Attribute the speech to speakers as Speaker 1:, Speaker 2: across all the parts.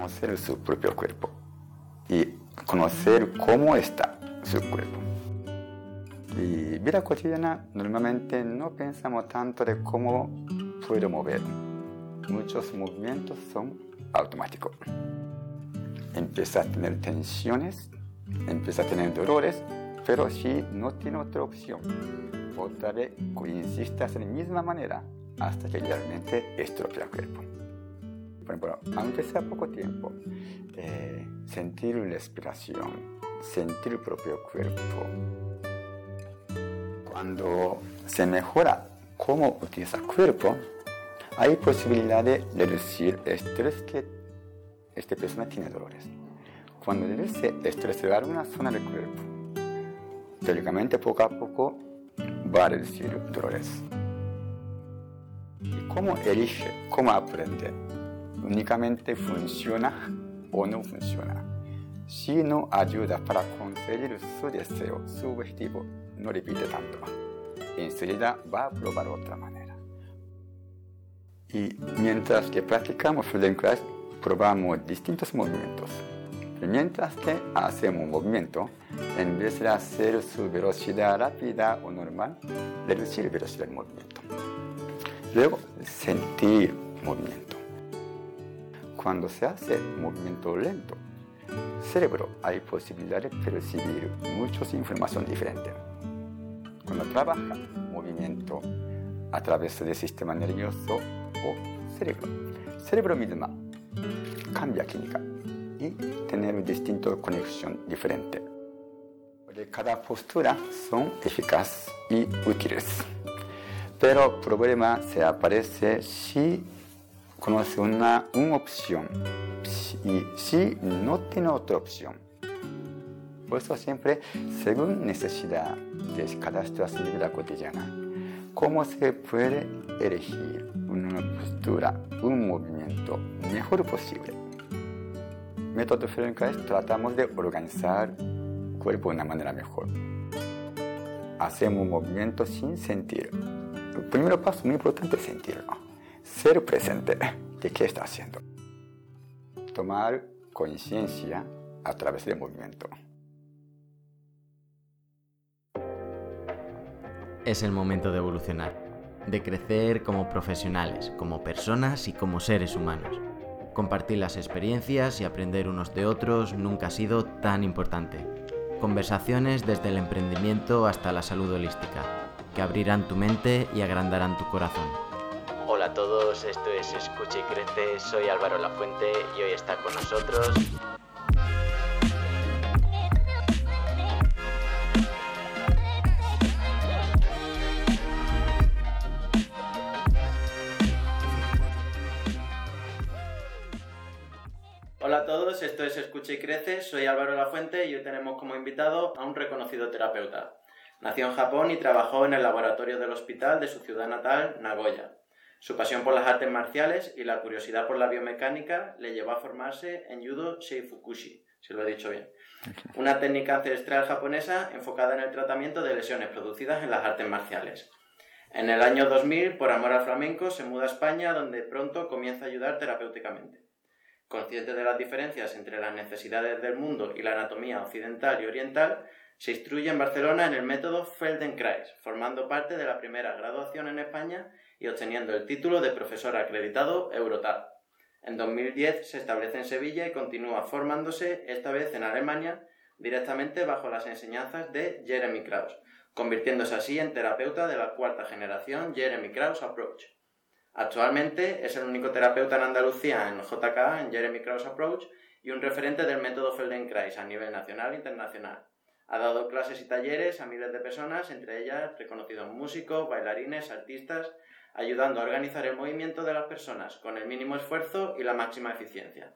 Speaker 1: conocer su propio cuerpo y conocer cómo está su cuerpo. Y vida cotidiana normalmente no pensamos tanto de cómo puedo mover. Muchos movimientos son automáticos. Empieza a tener tensiones, empieza a tener dolores, pero si no tiene otra opción, otra vez insiste de la misma manera hasta que realmente estropea el cuerpo. Por ejemplo, aunque sea poco tiempo, eh, sentir respiración, sentir el propio cuerpo. Cuando se mejora cómo utiliza el cuerpo, hay posibilidad de reducir el estrés que esta persona tiene dolores. Cuando reduce estrés de alguna zona del cuerpo, teóricamente poco a poco va a reducir dolores. ¿Y cómo elige? ¿Cómo aprende? Únicamente funciona o no funciona. Si no ayuda para conseguir su deseo, su objetivo, no repite tanto. Enseguida va a probar otra manera. Y mientras que practicamos Feldenkrais, probamos distintos movimientos. mientras que hacemos un movimiento, en vez de hacer su velocidad rápida o normal, reducir la velocidad del movimiento. Luego, sentir movimiento. Cuando se hace movimiento lento, cerebro hay posibilidad de percibir muchas informaciones diferentes. Cuando trabaja movimiento a través del sistema nervioso o cerebro, cerebro misma cambia química y tener distinta conexión diferente. Cada postura son eficaces y útiles. Pero problema se aparece si conoce una, una opción y si no tiene otra opción. Por eso siempre, según necesidad de cada situación de vida cotidiana, cómo se puede elegir una postura, un movimiento mejor posible. Método Feldenkrais tratamos de organizar el cuerpo de una manera mejor. Hacemos un movimiento sin sentir. El primer paso muy importante es sentirlo. Ser presente de qué está haciendo. Tomar conciencia a través del movimiento.
Speaker 2: Es el momento de evolucionar, de crecer como profesionales, como personas y como seres humanos. Compartir las experiencias y aprender unos de otros nunca ha sido tan importante. Conversaciones desde el emprendimiento hasta la salud holística, que abrirán tu mente y agrandarán tu corazón. Hola a todos, esto es Escucha y Crece, soy Álvaro Lafuente y hoy está con nosotros
Speaker 3: Hola a todos, esto es Escucha y Crece, soy Álvaro Lafuente y hoy tenemos como invitado a un reconocido terapeuta. Nació en Japón y trabajó en el laboratorio del hospital de su ciudad natal, Nagoya. Su pasión por las artes marciales y la curiosidad por la biomecánica le llevó a formarse en Judo Sheifukushi, si lo he dicho bien, una técnica ancestral japonesa enfocada en el tratamiento de lesiones producidas en las artes marciales. En el año 2000, por amor al flamenco, se muda a España, donde pronto comienza a ayudar terapéuticamente. Consciente de las diferencias entre las necesidades del mundo y la anatomía occidental y oriental, se instruye en Barcelona en el método Feldenkrais, formando parte de la primera graduación en España y obteniendo el título de profesor acreditado Eurotar. En 2010 se establece en Sevilla y continúa formándose, esta vez en Alemania, directamente bajo las enseñanzas de Jeremy Krauss, convirtiéndose así en terapeuta de la cuarta generación Jeremy Krauss Approach. Actualmente es el único terapeuta en Andalucía en JK, en Jeremy Krauss Approach, y un referente del método Feldenkrais a nivel nacional e internacional. Ha dado clases y talleres a miles de personas, entre ellas reconocidos músicos, bailarines, artistas, ayudando a organizar el movimiento de las personas con el mínimo esfuerzo y la máxima eficiencia.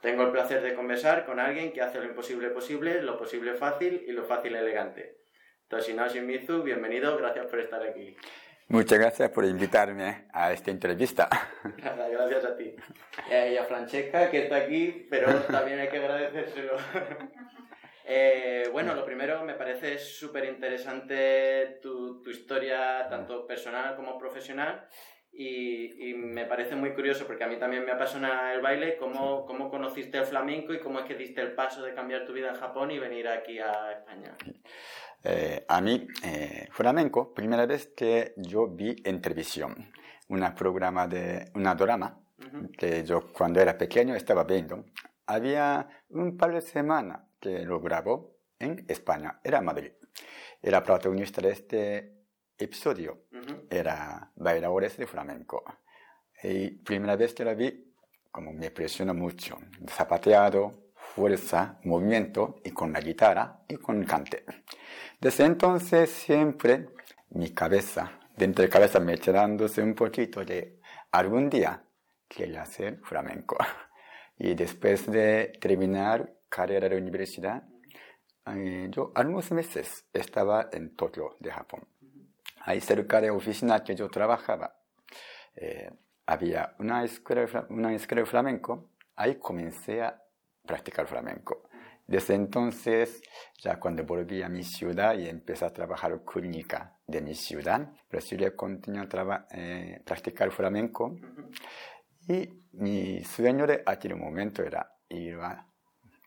Speaker 3: Tengo el placer de conversar con alguien que hace lo imposible posible, lo posible fácil y lo fácil elegante. Toshinao Mizu, bienvenido, gracias por estar aquí.
Speaker 1: Muchas gracias por invitarme a esta entrevista.
Speaker 3: Nada, gracias a ti. Eh, y a Francesca, que está aquí, pero también hay que agradecérselo. Eh, bueno, lo primero, me parece súper interesante tu, tu, historia, tanto personal como profesional. Y, y, me parece muy curioso porque a mí también me apasiona el baile. ¿Cómo, ¿Cómo conociste el flamenco y cómo es que diste el paso de cambiar tu vida en Japón y venir aquí a España?
Speaker 1: Eh, a mí, eh, flamenco, primera vez que yo vi en televisión, un programa de, una drama que yo cuando era pequeño estaba viendo. Había un par de semanas que lo grabó en España, era Madrid. Era protagonista de este episodio, era bailadores de flamenco. Y primera vez que la vi, como me impresionó mucho, zapateado, fuerza, movimiento y con la guitarra y con el cante. Desde entonces siempre mi cabeza, dentro de cabeza me dándose un poquito de algún día quería hacer flamenco. Y después de terminar carrera de universidad, eh, yo algunos meses estaba en Tokio, de Japón. Ahí cerca de la oficina que yo trabajaba, eh, había una escuela, una escuela de flamenco. Ahí comencé a practicar flamenco. Desde entonces, ya cuando volví a mi ciudad y empecé a trabajar clínica de mi ciudad, preferí continuar a eh, practicar flamenco. Y mi sueño de aquel momento era ir a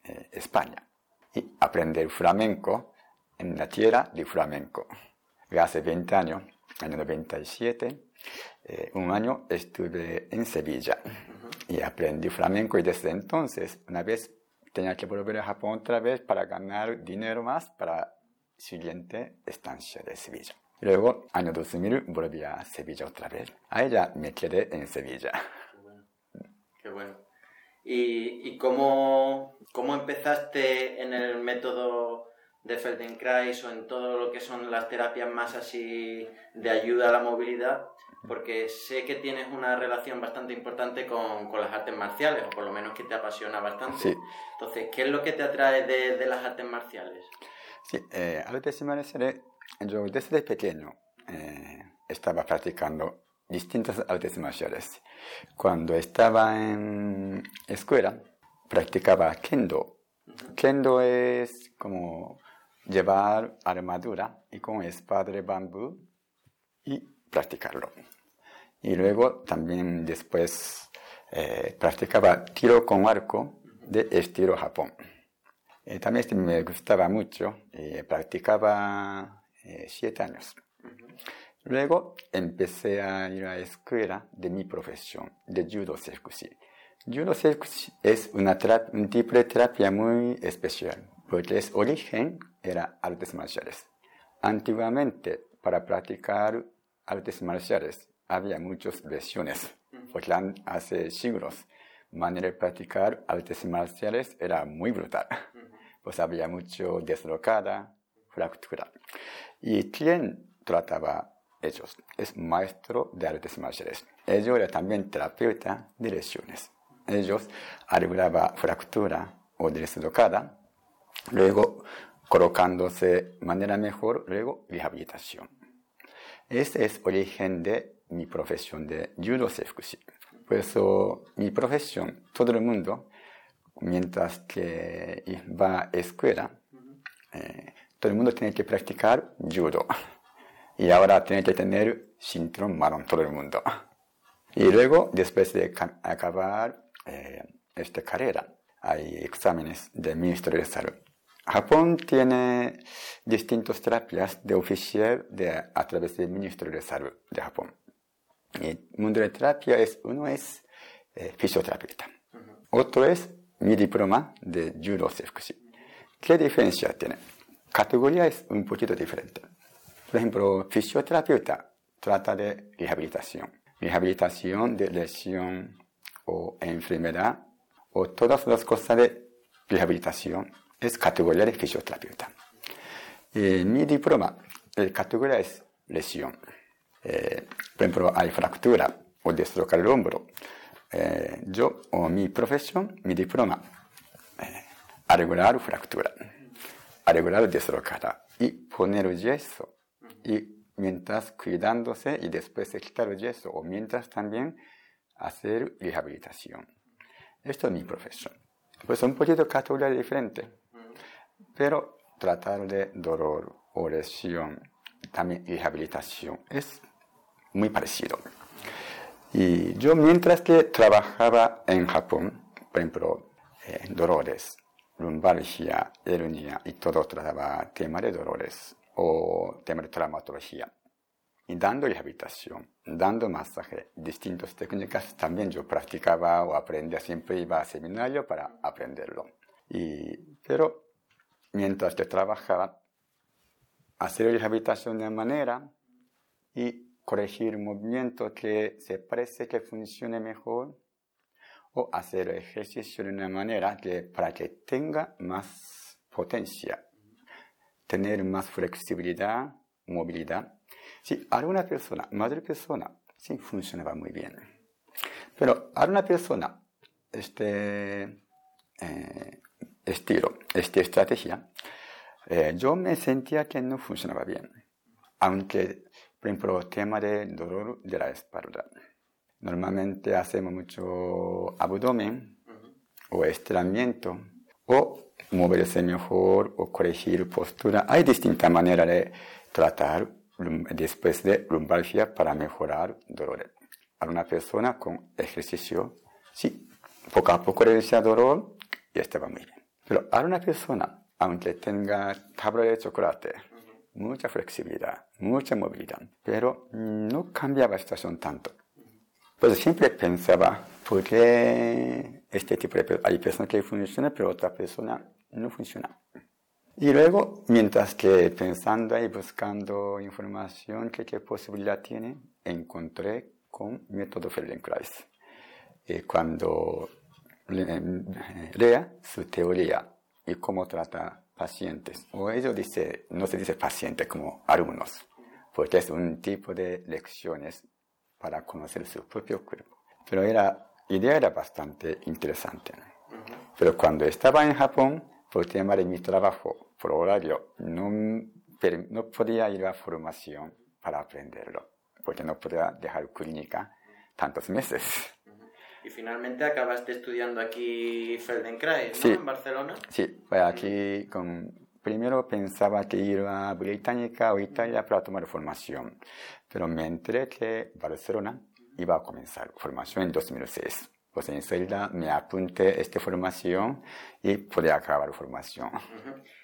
Speaker 1: eh, España y aprender flamenco en la tierra de flamenco. Hace 20 años, año 97, eh, un año estuve en Sevilla y aprendí flamenco y desde entonces, una vez tenía que volver a Japón otra vez para ganar dinero más para siguiente estancia de Sevilla. Luego, año 2000, volví a Sevilla otra vez. A ella me quedé en Sevilla.
Speaker 3: Qué bueno. ¿Y, y cómo, cómo, empezaste en el método de Feldenkrais o en todo lo que son las terapias más así de ayuda a la movilidad? Porque sé que tienes una relación bastante importante con, con las artes marciales, o por lo menos que te apasiona bastante.
Speaker 1: Sí.
Speaker 3: Entonces, ¿qué es lo que te atrae de, de las artes marciales?
Speaker 1: Sí, eh, artes marciales, yo desde pequeño eh, estaba practicando distintas artes marciales. Cuando estaba en escuela, practicaba kendo. Kendo es como llevar armadura y con espada de bambú y practicarlo. Y luego también después eh, practicaba tiro con arco de estilo Japón. Eh, también este me gustaba mucho y practicaba eh, siete años. Luego empecé a ir a la escuela de mi profesión, de judo sekushi. Judo sekushi es una un tipo de terapia muy especial, porque es origen era artes marciales. Antiguamente, para practicar artes marciales, había muchas versiones, porque hace siglos, manera de practicar artes marciales era muy brutal. Pues había mucho deslocada, fractura. ¿Y quién trataba ellos. Es maestro de artes marciales. Ellos era también terapeuta de lesiones. Ellos arreglaba fractura o deslocada, luego colocándose de manera mejor, luego rehabilitación. Este es origen de mi profesión de judo sekushi. Por eso mi profesión, todo el mundo, mientras que va a escuela, eh, todo el mundo tiene que practicar judo y ahora tiene que tener cinturón marrón todo el mundo. Y luego, después de acabar eh, esta carrera, hay exámenes del Ministerio de Salud. Japón tiene distintas terapias de oficial de, a través del Ministerio de Salud de Japón. el mundo de terapia es, uno es eh, fisioterapeuta, otro es mi diploma de judo sekushi. ¿Qué diferencia tiene? Categoría es un poquito diferente. Por ejemplo, fisioterapeuta trata de rehabilitación. Rehabilitación de lesión o enfermedad o todas las cosas de rehabilitación es categoría de fisioterapeuta. Eh, mi diploma, la categoría es lesión. Eh, por ejemplo, hay fractura o deslocar el hombro. Eh, yo o mi profesión, mi diploma, arreglar fractura, arreglar deslocada y poner yeso y mientras cuidándose y después de quitar el yeso o mientras también hacer rehabilitación. Esto es mi profesión. Pues un poquito categoría diferente, pero tratar de dolor o lesión, también rehabilitación, es muy parecido. Y yo mientras que trabajaba en Japón, por ejemplo, en dolores, lumbalgia, hernia y todo trataba tema de dolores o tema de traumatología. Y dando rehabilitación, dando masaje, distintas técnicas, también yo practicaba o aprendía, siempre iba a seminario para aprenderlo. Y, pero mientras que trabajaba, hacer rehabilitación de manera y corregir movimiento que se parece que funcione mejor o hacer ejercicio de una manera que para que tenga más potencia, tener más flexibilidad, movilidad. Si alguna persona, madre persona, sí funcionaba muy bien. Pero alguna persona, este eh, estilo, esta estrategia, eh, yo me sentía que no funcionaba bien. Aunque, por ejemplo, el tema del dolor de la espalda. Normalmente hacemos mucho abdomen o estiramiento o moverse mejor o corregir postura. Hay distintas maneras de tratar después de lumbalgia para mejorar dolor. A una persona con ejercicio, sí, poco a poco reducía dolor y estaba muy bien. Pero a una persona aunque tenga tabla de chocolate, mucha flexibilidad, mucha movilidad, pero no cambiaba la situación tanto. Pues siempre pensaba, ¿por qué este tipo de hay personas que funcionan, pero otra persona no funciona? Y luego, mientras que pensando y buscando información, que qué posibilidad tiene, encontré con método Feldenkrais. Y cuando lea su teoría y cómo trata pacientes. O ellos dice, no se dice pacientes como alumnos, porque es un tipo de lecciones para conocer su propio cuerpo. Pero la idea era bastante interesante. Pero cuando estaba en Japón, por tema de mi trabajo, por horario, no, no podía ir a formación para aprenderlo, porque no podía dejar clínica tantos meses.
Speaker 3: Y finalmente acabaste estudiando aquí Feldenkrais, ¿no? En Barcelona.
Speaker 1: Sí, pues aquí con, primero pensaba que iba a Británica o Italia para tomar formación, pero me enteré que Barcelona iba a comenzar formación en 2006. Pues enseguida me apunté a esta formación y pude acabar formación.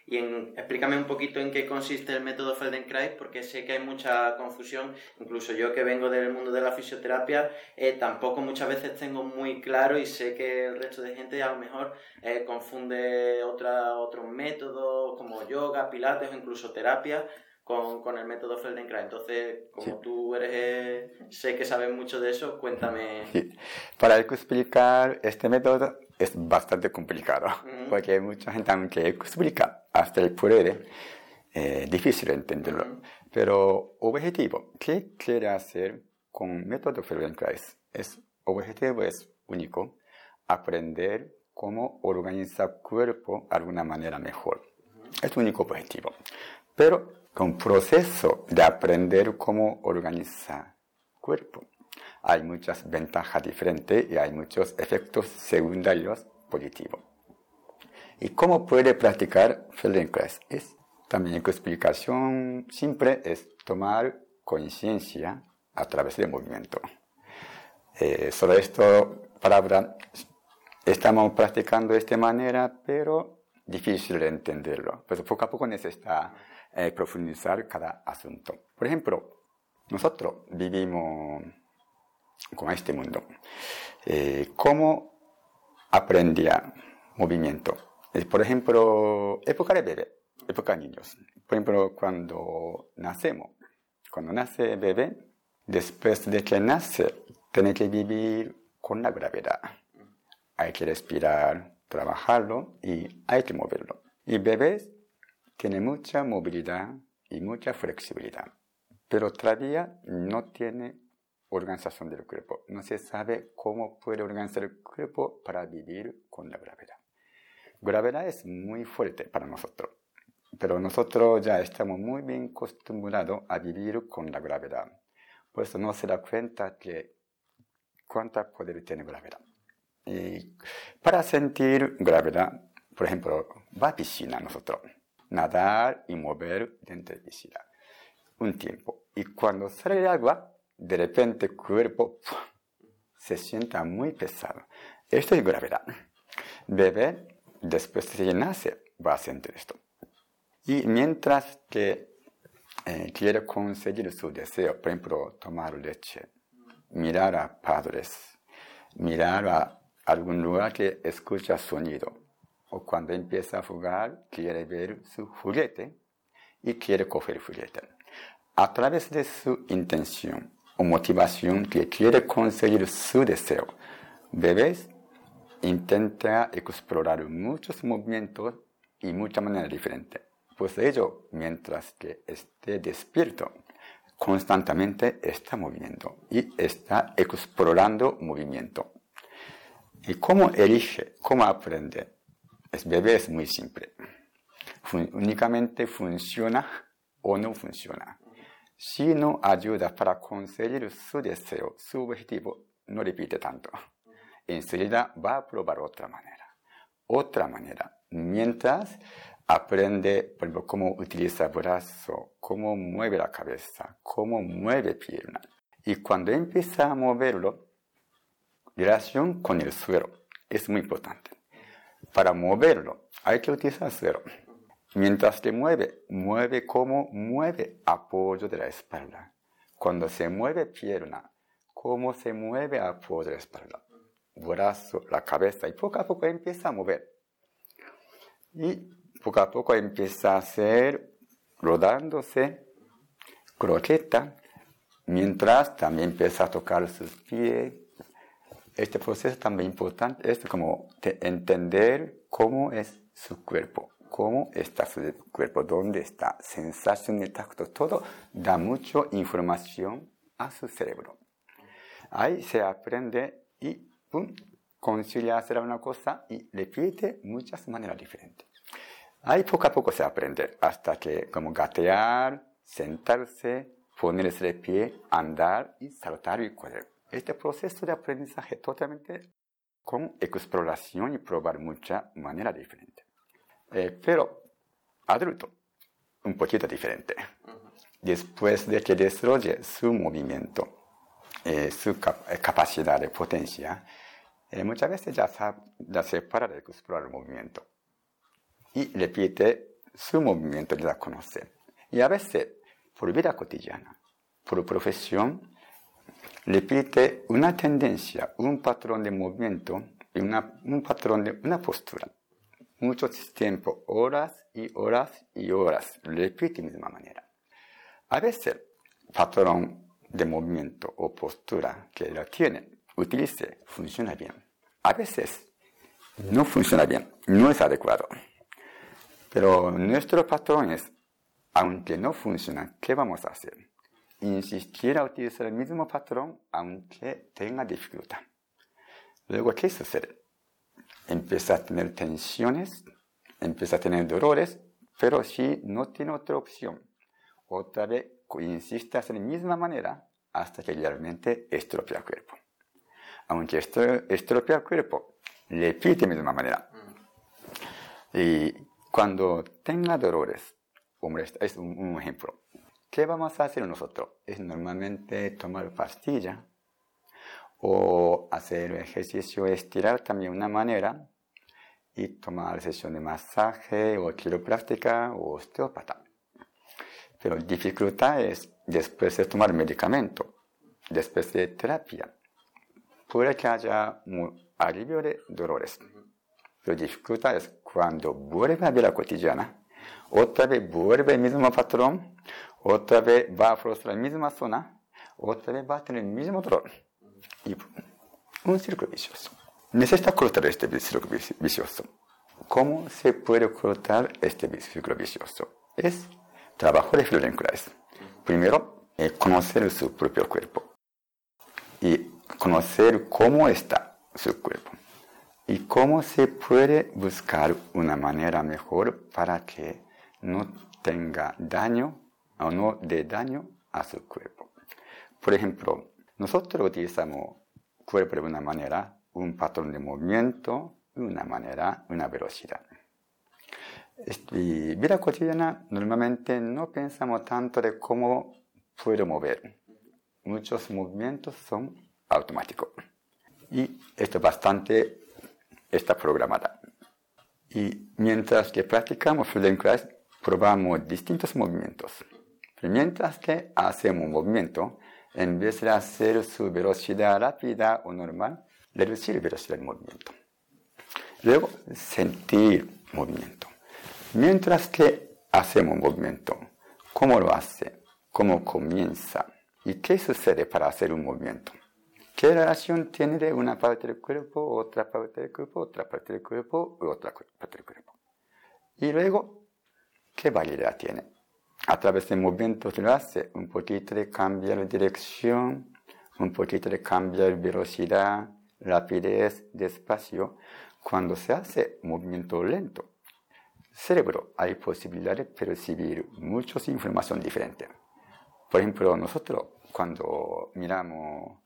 Speaker 3: Y explícame un poquito en qué consiste el método Feldenkrais, porque sé que hay mucha confusión. Incluso yo que vengo del mundo de la fisioterapia, eh, tampoco muchas veces tengo muy claro y sé que el resto de gente a lo mejor eh, confunde otra, otros métodos como yoga, pilates o incluso terapia con, con el método Feldenkrais. Entonces, como tú eres, eh, sé que sabes mucho de eso, cuéntame.
Speaker 1: Para explicar este método es bastante complicado, porque mucha gente, aunque explica hasta el puede, eh, difícil entenderlo. Pero objetivo, ¿qué quiere hacer con método Feldenkrais? Es, objetivo es único, aprender cómo organizar cuerpo de alguna manera mejor. Es único objetivo. Pero con proceso de aprender cómo organizar cuerpo. Hay muchas ventajas diferentes y hay muchos efectos secundarios positivos. ¿Y cómo puede practicar Feldenkrais? Es también una explicación simple es tomar conciencia a través del movimiento. Eh, sobre esto, palabra, estamos practicando de esta manera, pero difícil de entenderlo. Pues poco a poco necesita eh, profundizar cada asunto. Por ejemplo, nosotros vivimos con este mundo. Eh, ¿Cómo aprendía movimiento? Eh, por ejemplo, época de bebé, época de niños. Por ejemplo, cuando nacemos, cuando nace bebé, después de que nace, tiene que vivir con la gravedad. Hay que respirar, trabajarlo y hay que moverlo. Y bebés tiene mucha movilidad y mucha flexibilidad, pero todavía no tiene organización del cuerpo. No se sabe cómo puede organizar el cuerpo para vivir con la gravedad. Gravedad es muy fuerte para nosotros, pero nosotros ya estamos muy bien acostumbrados a vivir con la gravedad. Por eso no se da cuenta que cuánta poder tiene gravedad. Y para sentir gravedad, por ejemplo, va a piscina nosotros nadar y mover dentro de piscina. Un tiempo. Y cuando sale el agua, de repente el cuerpo se sienta muy pesado. Esto es gravedad. Bebé, después de que nace, va a sentir esto. Y mientras que eh, quiere conseguir su deseo, por ejemplo, tomar leche, mirar a padres, mirar a algún lugar que escucha sonido, o cuando empieza a jugar, quiere ver su juguete y quiere coger el juguete. A través de su intención o motivación que quiere conseguir su deseo, bebés intenta explorar muchos movimientos y muchas maneras diferentes. Pues ello, mientras que esté despierto, constantemente está moviendo y está explorando movimiento. ¿Y cómo elige? ¿Cómo aprende? El bebé es muy simple. únicamente funciona o no funciona. Si no ayuda para conseguir su deseo, su objetivo, no repite tanto. Enseguida va a probar otra manera. Otra manera. Mientras aprende, por ejemplo, cómo utiliza brazo, cómo mueve la cabeza, cómo mueve pierna. Y cuando empieza a moverlo, relación con el suelo es muy importante. Para moverlo hay que utilizar el suelo. Mientras que mueve, mueve como mueve apoyo de la espalda. Cuando se mueve pierna, cómo se mueve apoyo de la espalda. Brazo, la cabeza y poco a poco empieza a mover. Y poco a poco empieza a hacer rodándose croqueta, mientras también empieza a tocar sus pies. Este proceso también importante es como entender cómo es su cuerpo, cómo está su cuerpo, dónde está, sensación de tacto, todo da mucha información a su cerebro. Ahí se aprende y pum, concilia hacer una cosa y repite muchas maneras diferentes. Ahí poco a poco se aprende, hasta que como gatear, sentarse, ponerse de pie, andar y saltar y correr. Este proceso de aprendizaje totalmente con exploración y probar muchas maneras diferentes. Eh, pero adulto, un poquito diferente. Después de que desarrolle su movimiento, eh, su eh, capacidad de potencia, muchas veces ya, ya se para de explorar el movimiento y repite su movimiento de la conocer. Y a veces, por vida cotidiana, por profesión, repite una tendencia, un patrón de movimiento y una, un patrón de una postura. Mucho tiempo, horas y horas y horas, repite de misma manera. A veces, patrón de movimiento o postura que la tiene, utilice, funciona bien. A veces, no funciona bien, no es adecuado. Pero nuestro patrón es, aunque no funciona, ¿qué vamos a hacer? Insistir a utilizar el mismo patrón aunque tenga dificultad. Luego, ¿qué sucede? Empieza a tener tensiones, empieza a tener dolores, pero si no tiene otra opción, otra vez insiste de la misma manera hasta que realmente estropea el cuerpo. Aunque estropea el cuerpo, repite de la misma manera. Y cuando tenga dolores, es un, ejemplo. ¿Qué vamos a hacer nosotros? Es normalmente tomar pastilla o hacer ejercicio, estirar también una manera y tomar sesión de masaje o quiropráctica o osteópata. Pero dificultad es después de tomar medicamento, después de terapia, puede que haya un alivio de dolores. Pero dificultad es cuando vuelve a vida cotidiana, otra vez vuelve el mismo patrón, otra vez va a frustrar la misma zona, otra vez va a tener el mismo dolor. Y un círculo vicioso. Necesita cortar este círculo vicioso. ¿Cómo se puede cortar este círculo vicioso? Es trabajo de Florian Primero, conocer su propio cuerpo y conocer cómo está su cuerpo y cómo se puede buscar una manera mejor para que no tenga daño o no dé daño a su cuerpo. Por ejemplo, nosotros utilizamos cuerpo de una manera, un patrón de movimiento, una manera, una velocidad. En vida cotidiana normalmente no pensamos tanto de cómo puedo mover. Muchos movimientos son automáticos. Y esto bastante está programada. Y mientras que practicamos Feldenkrais, probamos distintos movimientos. Mientras que hacemos un movimiento, en vez de hacer su velocidad rápida o normal, reducir velocidad del movimiento. Luego, sentir movimiento. Mientras que hacemos movimiento, ¿cómo lo hace? ¿Cómo comienza? ¿Y qué sucede para hacer un movimiento? ¿Qué relación tiene de una parte del cuerpo, otra parte del cuerpo, otra parte del cuerpo otra parte del cuerpo? Y luego, ¿qué validad tiene? A través de movimientos lo hace un poquito de cambiar dirección, un poquito de cambiar velocidad, rapidez, despacio. Cuando se hace movimiento lento, cerebro hay posibilidad de percibir muchas información diferente. Por ejemplo, nosotros cuando miramos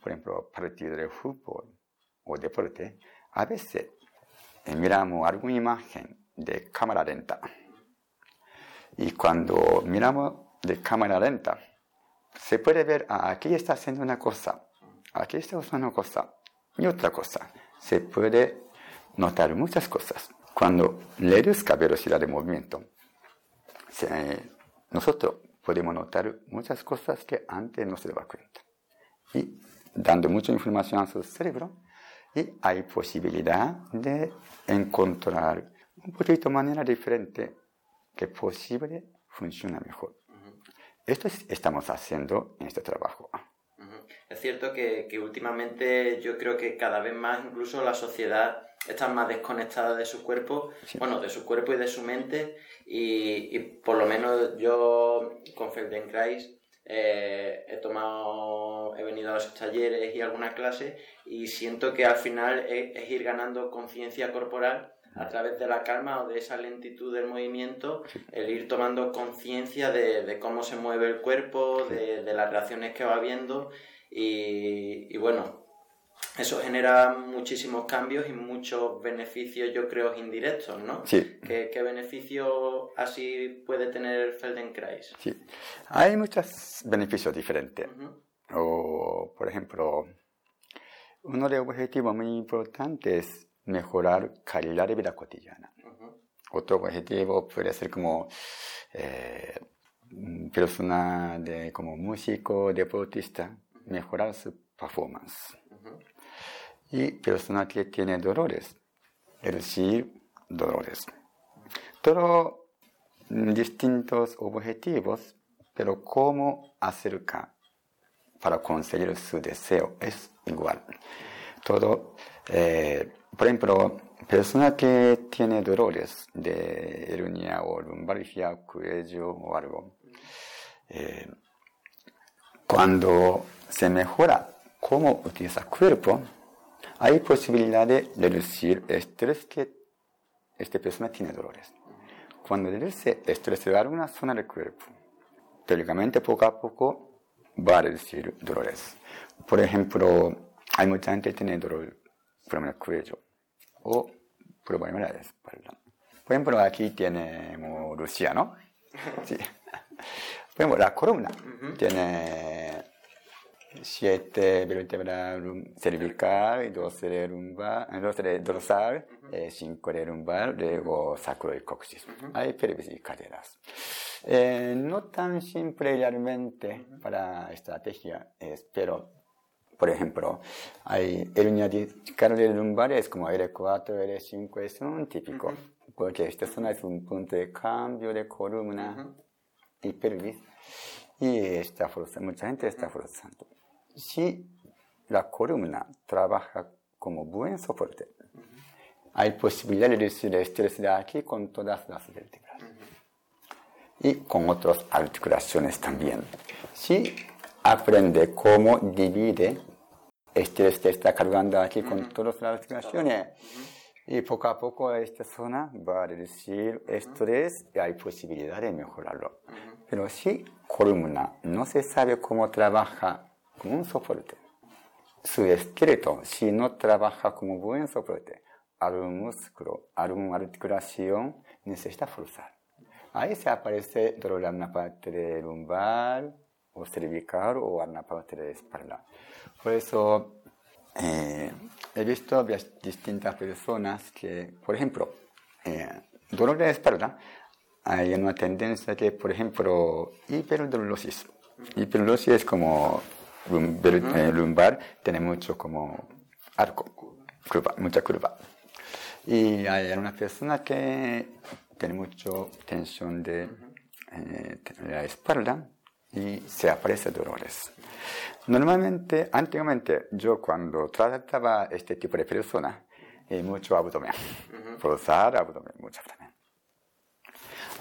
Speaker 1: por ejemplo, partido de fútbol o deporte, a veces eh, miramos alguna imagen de cámara lenta. Y cuando miramos de cámara lenta, se puede ver, ah, aquí está haciendo una cosa, aquí está haciendo una cosa y otra cosa. Se puede notar muchas cosas. Cuando reduzca velocidad de movimiento, nosotros podemos notar muchas cosas que antes no se daba cuenta. Y dando mucha información a su cerebro y hay posibilidad de encontrar un poquito manera diferente que posible funciona mejor. Esto estamos haciendo en este trabajo.
Speaker 3: Es cierto que, que, últimamente yo creo que cada vez más incluso la sociedad está más desconectada de su cuerpo, bueno, de su cuerpo y de su mente y, y por lo menos yo con Feldenkrais eh, he tomado, he venido a los talleres y alguna clase y siento que al final es, ir ganando conciencia corporal a través de la calma o de esa lentitud del movimiento, el ir tomando conciencia de, cómo se mueve el cuerpo, de, de, las reacciones que va viendo y, y bueno, eso genera muchísimos cambios y muchos beneficios, yo creo, indirectos, ¿no?
Speaker 1: Sí.
Speaker 3: ¿Qué, qué beneficio así puede tener el Feldenkrais?
Speaker 1: Sí, hay muchos beneficios diferentes. o, por ejemplo, uno de los objetivos muy importantes es mejorar calidad de vida cotidiana. Otro objetivo puede ser como eh, persona de, como músico, deportista, mejorar su performance y persona que tiene dolores, es decir, dolores. Todos distintos objetivos, pero cómo acerca para conseguir su deseo es igual. Todo, eh, por ejemplo, persona que tiene dolores de hernia o lumbalgia, cuello o algo, eh, cuando se mejora cómo utiliza cuerpo, hay posibilidad de reducir estrés que esta persona tiene dolores. Cuando reduce estrés de alguna zona del cuerpo, teóricamente poco a poco va a reducir dolores. Por ejemplo, hay mucha gente que tiene dolor por el cuello o problemas de la espalda. Por ejemplo, aquí tenemos Rusia, ¿no? Sí. Por ejemplo, la columna tiene siete vértebras cervical, dos de lumbar, dos de dorsal, eh, cinco de lumbar, luego sacro y coxis. Hay pelvis y caderas. Eh, no tan simple realmente para estrategia, es, pero por ejemplo, hay hernia discal de lumbares como L4, L5 es un típico, porque esta zona es un punto de cambio de columna y pelvis y está forzando, mucha gente está forzando. Si la columna trabaja como buen soporte, hay posibilidad de reducir el estrés de aquí con todas las vértebras. Y con otras articulaciones también. Si aprende cómo divide estrés que está cargando aquí con todas las articulaciones, y poco a poco esta zona va a reducir estrés y hay posibilidad de mejorarlo. Pero si columna no se sabe cómo trabaja como un soporte. Su esqueleto, si no trabaja como buen soporte, algún músculo, alguna articulación necesita forzar. Ahí se aparece dolor en la parte de lumbar, o cervical, o en la parte de espalda. Por eso, eh, he visto distintas personas que, por ejemplo, eh, dolor de espalda, hay una tendencia que, por ejemplo, hiperdolosis. Hiperdolosis es como eh, lumbar, tiene mucho como arco, curva, mucha curva. Y hay una persona que tiene mucha tensión de, de la espalda y se aparecen dolores. Normalmente, antiguamente, yo cuando trataba este tipo de persona, eh, mucho abdomen, forzar abdomen, mucho abdomen.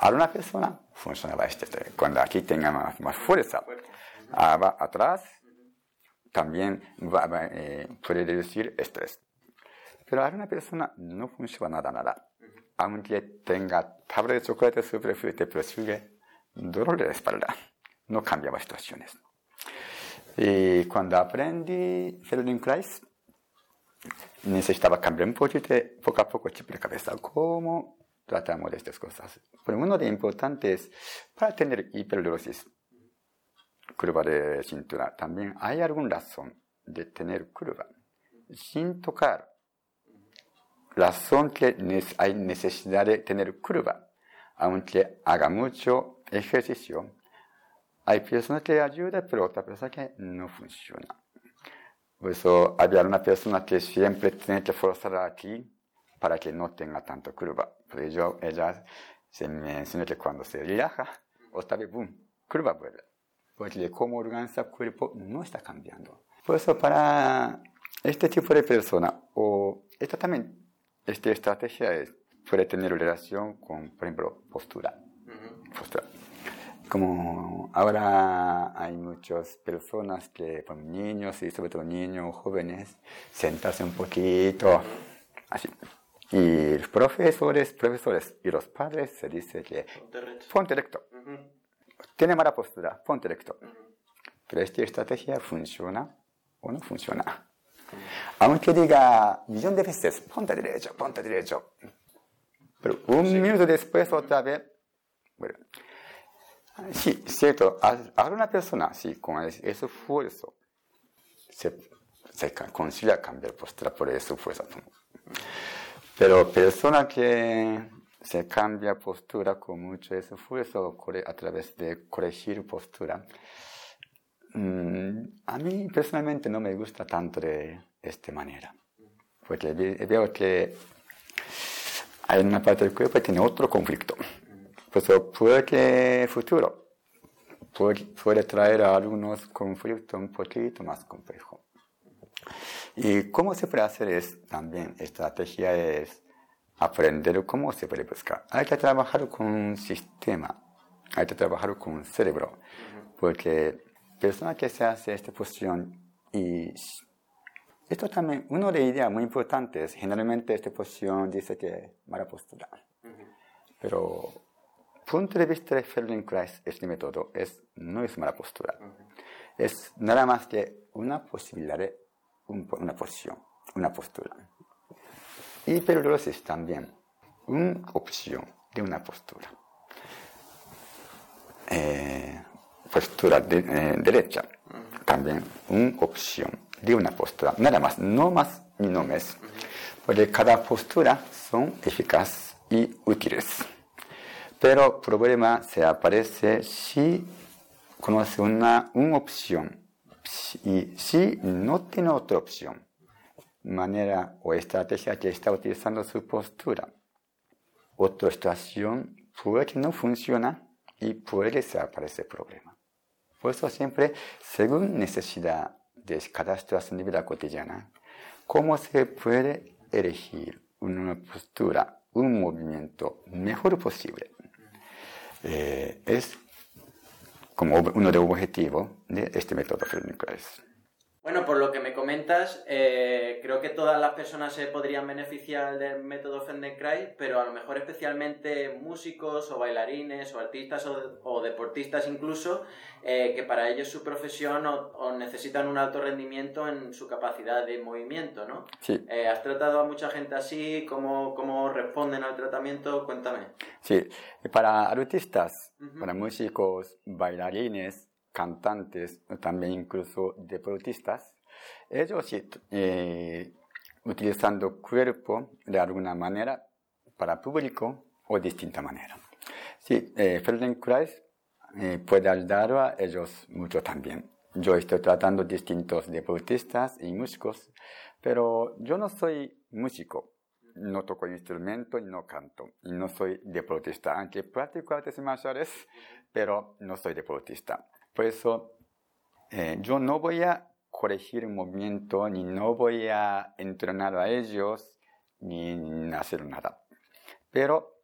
Speaker 1: A una persona funcionaba este, cuando aquí tenga más, fuerza, va atrás, también va, eh, puede reducir estrés. Pero a una persona no funciona nada, nada. Aunque tenga tabla de chocolate súper fuerte, pero sigue dolor de la espalda. No cambiaba situaciones. Y cuando aprendí Feldenkrais, necesitaba cambiar un poquito, poco a poco, chip de cabeza, cómo tratamos de estas cosas. Pero uno de importante es, para tener hiperdolosis, curva de cintura, también hay alguna razón de tener curva, sin tocar. Razón que hay necesidad de tener curva, aunque haga mucho ejercicio, hay personas que ayudan, pero otra persona que no funciona. Por eso había una persona que siempre tiene que forzar aquí para que no tenga tanto curva. Por ello, ella se me enseñó que cuando se relaja, otra vez, boom, curva vuelve. Porque como organiza el cuerpo no está cambiando. Por eso para este tipo de persona, o esta también, esta estrategia es, puede tener relación con, por ejemplo, postura. postura como ahora hay muchas personas que, con niños y sobre todo niños jóvenes, sentarse un poquito, así. Y los profesores, profesores y los padres se dice que ponte recto. Tiene mala postura, ponte recto. Pero esta estrategia funciona o no funciona. Aunque diga millón de veces, ponte derecho, ponte derecho. Pero un minuto después otra vez, bueno, Sí, cierto. A, una persona, sí, con ese esfuerzo, se, se consigue cambiar postura por ese esfuerzo. Pero persona que se cambia postura con mucho esfuerzo a través de corregir postura, mm, a mí personalmente no me gusta tanto de esta manera. Porque veo que hay una parte del cuerpo que tiene otro conflicto. Pues puede que futuro puede, traer a algunos conflictos un poquito más complejos. Y cómo se puede hacer es también, estrategia es aprender cómo se puede buscar. Hay que trabajar con un sistema, hay que trabajar con un cerebro, porque persona que se hace esta posición y esto también, una de las ideas muy importantes, generalmente esta posición dice que mala postura, pero punto de vista de Feldenkrais, este método es, no es mala postura. Es nada más que una posibilidad de una posición, una postura. Y es también una opción de una postura. Eh, postura eh, derecha, también una opción de una postura. Nada más, no más ni no más. Porque cada postura son eficaces y útiles. Pero problema se aparece si conoce una, una opción y si no tiene otra opción, manera o estrategia que está utilizando su postura. Otra situación puede que no funciona y puede que se aparece el problema. Por eso siempre, según necesidad de cada situación de vida cotidiana, cómo se puede elegir una postura, un movimiento mejor posible eh, es como uno de los objetivos de este método Feldenkrais.
Speaker 3: Bueno, por lo que me comentas, eh, creo que todas las personas se podrían beneficiar del método Feldenkrais, pero a lo mejor especialmente músicos o bailarines o artistas o, deportistas incluso, eh, que para ellos su profesión o, necesitan un alto rendimiento en su capacidad de movimiento, ¿no?
Speaker 1: Sí.
Speaker 3: Eh, ¿Has tratado a mucha gente así? ¿Cómo, ¿Cómo responden al tratamiento? Cuéntame.
Speaker 1: Sí, para artistas, para músicos, bailarines, cantantes, también incluso deportistas, ellos eh, utilizando cuerpo de alguna manera para público o distinta manera. Sí, eh, Feldenkrais eh, puede ayudar a ellos mucho también. Yo estoy tratando distintos deportistas y músicos, pero yo no soy músico, no toco instrumento y no canto, y no soy deportista, aunque practico artes marciales, pero no soy deportista. Por eso, eh, yo no voy a corregir un movimiento, ni no voy a entrenar a ellos, ni hacer nada. Pero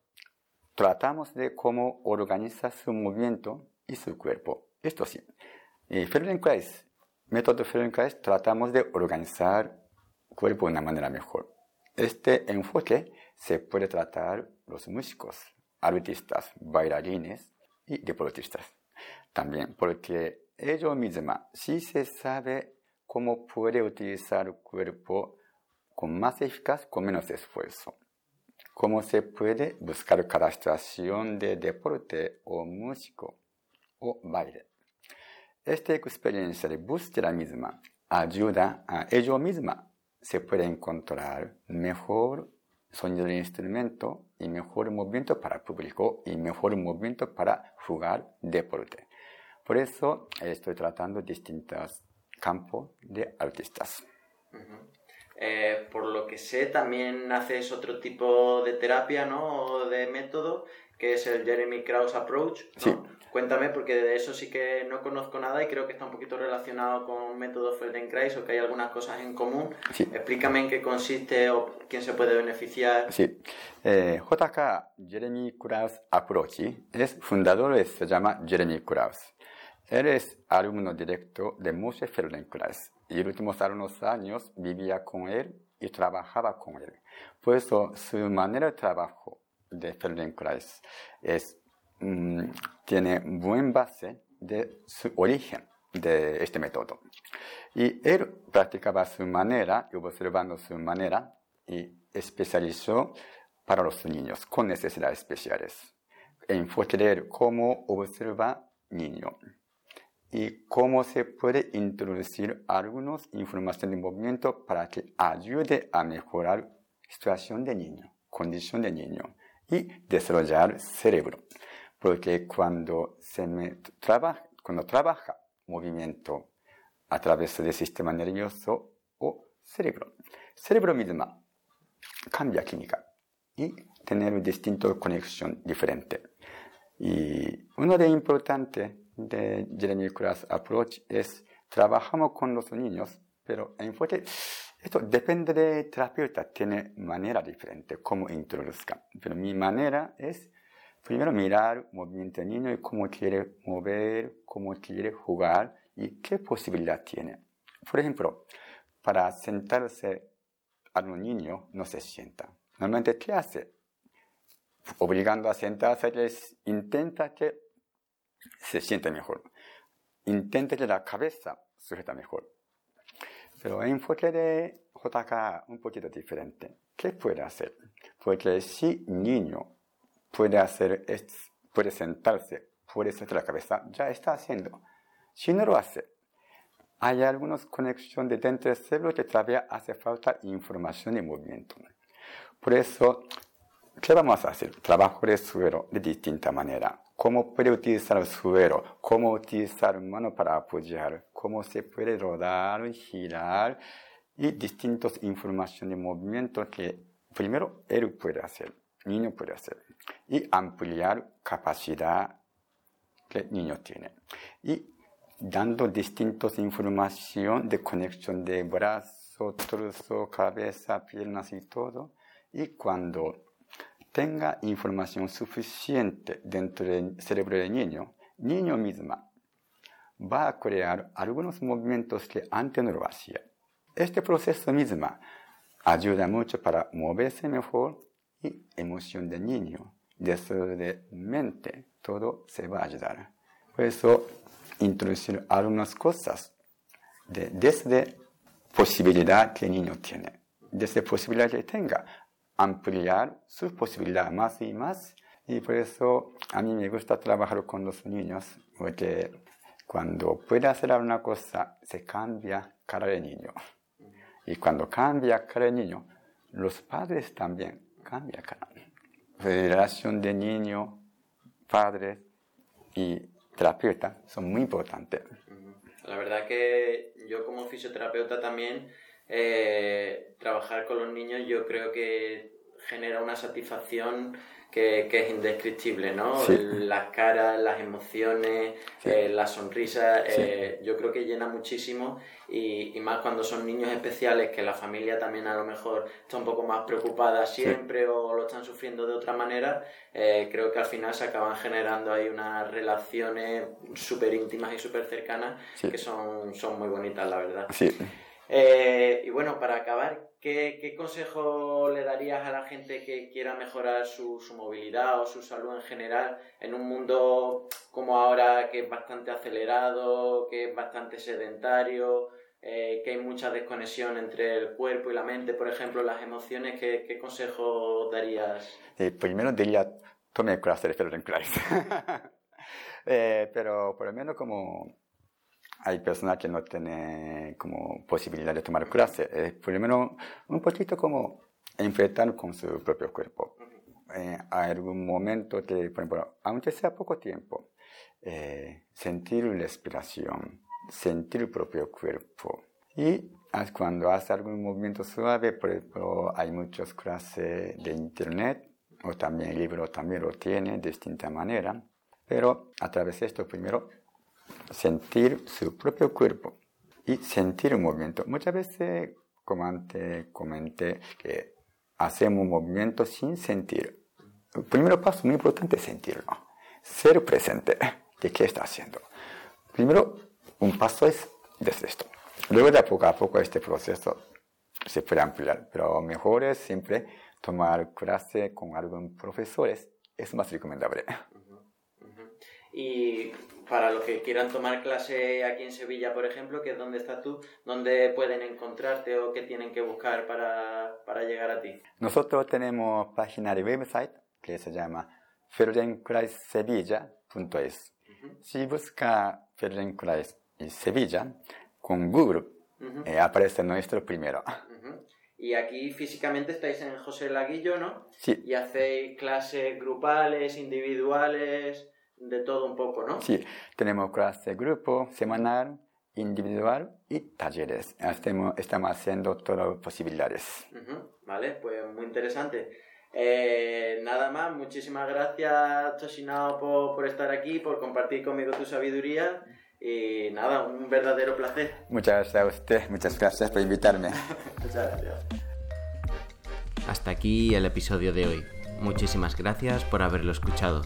Speaker 1: tratamos de cómo organiza su movimiento y su cuerpo. Esto sí. Eh, Feldenkrais, método Feldenkrais, tratamos de organizar cuerpo de una manera mejor. Este enfoque se puede tratar los músicos, artistas, bailarines y deportistas. También porque ellos mismos, si se sabe cómo puede utilizar el cuerpo con más eficaz, con menos esfuerzo. Cómo se puede buscar cada situación de deporte o músico o baile. Esta experiencia de búsqueda misma ayuda a ellos mismos se puede encontrar mejor sonido del instrumento y mejor movimiento para el público y mejor movimiento para jugar deporte. Por eso estoy tratando distintas campo de artistas.
Speaker 3: Eh, por lo que sé, también haces otro tipo de terapia, ¿no? O de método, que es el Jeremy Krause Approach.
Speaker 1: Sí.
Speaker 3: Cuéntame, porque de eso sí que no conozco nada y creo que está un poquito relacionado con el método Feldenkrais o que hay algunas cosas en común.
Speaker 1: Sí.
Speaker 3: Explícame en qué consiste o quién se puede beneficiar.
Speaker 1: Sí. Eh, JK Jeremy Krause Approach es fundador, se llama Jeremy Krause. Él es alumno directo de Moshe Feldenkrais y los últimos algunos años vivía con él y trabajaba con él. Por eso su manera de trabajo de Feldenkrais es, mm, tiene buen base de su origen de este método. Y él practicaba su manera y observando su manera y especializó para los niños con necesidades especiales. Enfoque de él cómo observa niño y cómo se puede introducir algunas informaciones de movimiento para que ayude a mejorar situación de niño, condición de niño y desarrollar cerebro. Porque cuando se me trabaja, cuando trabaja movimiento a través del sistema nervioso o cerebro, cerebro misma cambia química y tener distinta conexión diferente. Y uno de importante de Jeremy Class Approach es trabajamos con los niños, pero en enfoque, esto depende de terapeuta, tiene manera diferente cómo introduzca. Pero mi manera es primero mirar movimiento del niño y cómo quiere mover, cómo quiere jugar y qué posibilidad tiene. Por ejemplo, para sentarse a un niño no se sienta. Normalmente, ¿qué hace? Obligando a sentarse, intenta que se siente mejor. Intente que la cabeza sujeta mejor. Pero enfoque de JK un poquito diferente. ¿Qué puede hacer? Porque si niño puede hacer, puede sentarse, puede sujetar la cabeza, ya está haciendo. Si no lo hace, hay algunas conexiones dentro del cerebro que todavía hace falta información y movimiento. Por eso, ¿qué vamos a hacer? Trabajo de suelo de distinta manera cómo puede utilizar el suelo, cómo utilizar mano para apoyar, cómo se puede rodar, girar y distintas informaciones de movimiento que primero él puede hacer, el niño puede hacer y ampliar capacidad que el niño tiene. Y dando distintas informaciones de conexión de brazo, torso, cabeza, piernas y todo. Y cuando tenga información suficiente dentro del cerebro del niño, niño misma va a crear algunos movimientos que antes no lo hacía. Este proceso misma ayuda mucho para moverse mejor y emoción del niño, desde de mente, todo se va a ayudar. Por eso, introducir algunas cosas de, desde posibilidad que el niño tiene, desde posibilidad que tenga, ampliar sus posibilidades más y más. Y por eso a mí me gusta trabajar con los niños, porque cuando puede hacer alguna cosa, se cambia cara del niño. Y cuando cambia cara del niño, los padres también cambian cara. La relación de niño, padre y terapeuta son muy importantes.
Speaker 3: La verdad que yo como fisioterapeuta también, eh, trabajar con los niños yo creo que genera una satisfacción que, es indescriptible, ¿no? Las caras, las emociones, eh, la sonrisa, eh, yo creo que llena muchísimo y, más cuando son niños especiales que la familia también a lo mejor está un poco más preocupada siempre o lo están sufriendo de otra manera, eh, creo que al final se acaban generando ahí unas relaciones súper íntimas y súper cercanas que son, son muy bonitas, la verdad.
Speaker 1: Sí.
Speaker 3: y bueno, para acabar, ¿Qué, consejo le darías a la gente que quiera mejorar su, movilidad o su salud en general en un mundo como ahora que es bastante acelerado, que es bastante sedentario, eh, que hay mucha desconexión entre el cuerpo y la mente, por ejemplo, las emociones? ¿Qué, consejo darías?
Speaker 1: primero diría, tome clases de eh, pero por lo menos como hay personas que no tienen como posibilidad de tomar clase. Es por lo menos un poquito como enfrentar con su propio cuerpo. Eh, hay algún momento que, por ejemplo, aunque sea poco tiempo, eh, sentir respiración, sentir el propio cuerpo. Y cuando hace algún movimiento suave, por ejemplo, hay muchas clases de internet, o también el libro también lo tiene de distinta manera. Pero a través de esto, primero, sentir su propio cuerpo y sentir un movimiento. Muchas veces, como antes comenté, que hacemos un movimiento sin sentir. El primer paso muy importante es sentirlo, ser presente de qué está haciendo. Primero, un paso es desde esto. Luego de poco a poco este proceso se puede ampliar, pero mejor es siempre tomar clase con algunos profesores, es más recomendable.
Speaker 3: Y para los que quieran tomar clase aquí en Sevilla, por ejemplo, que es donde estás tú, ¿dónde pueden encontrarte o qué tienen que buscar para, para llegar a ti?
Speaker 1: Nosotros tenemos página de website que se llama feldenkrais.sevilla.es. Si busca Feldenkrais y Sevilla con Google, eh, aparece nuestro primero.
Speaker 3: Y aquí físicamente estáis en José Laguillo, ¿no?
Speaker 1: Sí.
Speaker 3: Y hacéis clases grupales, individuales de todo un poco, ¿no?
Speaker 1: Sí, tenemos clase grupo, semanal, individual y talleres. Estamos, estamos haciendo todas las posibilidades.
Speaker 3: Vale, pues muy interesante. Eh, nada más, muchísimas gracias Toshinao por, por estar aquí, por compartir conmigo tu sabiduría y nada, un verdadero placer.
Speaker 1: Muchas gracias a usted, muchas gracias por invitarme.
Speaker 3: muchas gracias.
Speaker 2: Hasta aquí el episodio de hoy. Muchísimas gracias por haberlo escuchado.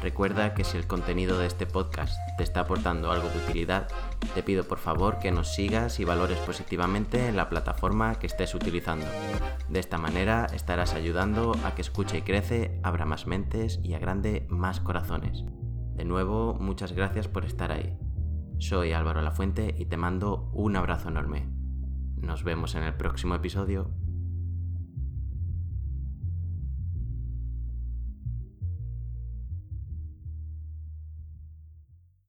Speaker 2: Recuerda que si el contenido de este podcast te está aportando algo de utilidad, te pido por favor que nos sigas y valores positivamente en la plataforma que estés utilizando. De esta manera estarás ayudando a que escuche y crece, abra más mentes y agrande más corazones. De nuevo, muchas gracias por estar ahí. Soy Álvaro Lafuente y te mando un abrazo enorme. Nos vemos en el próximo episodio.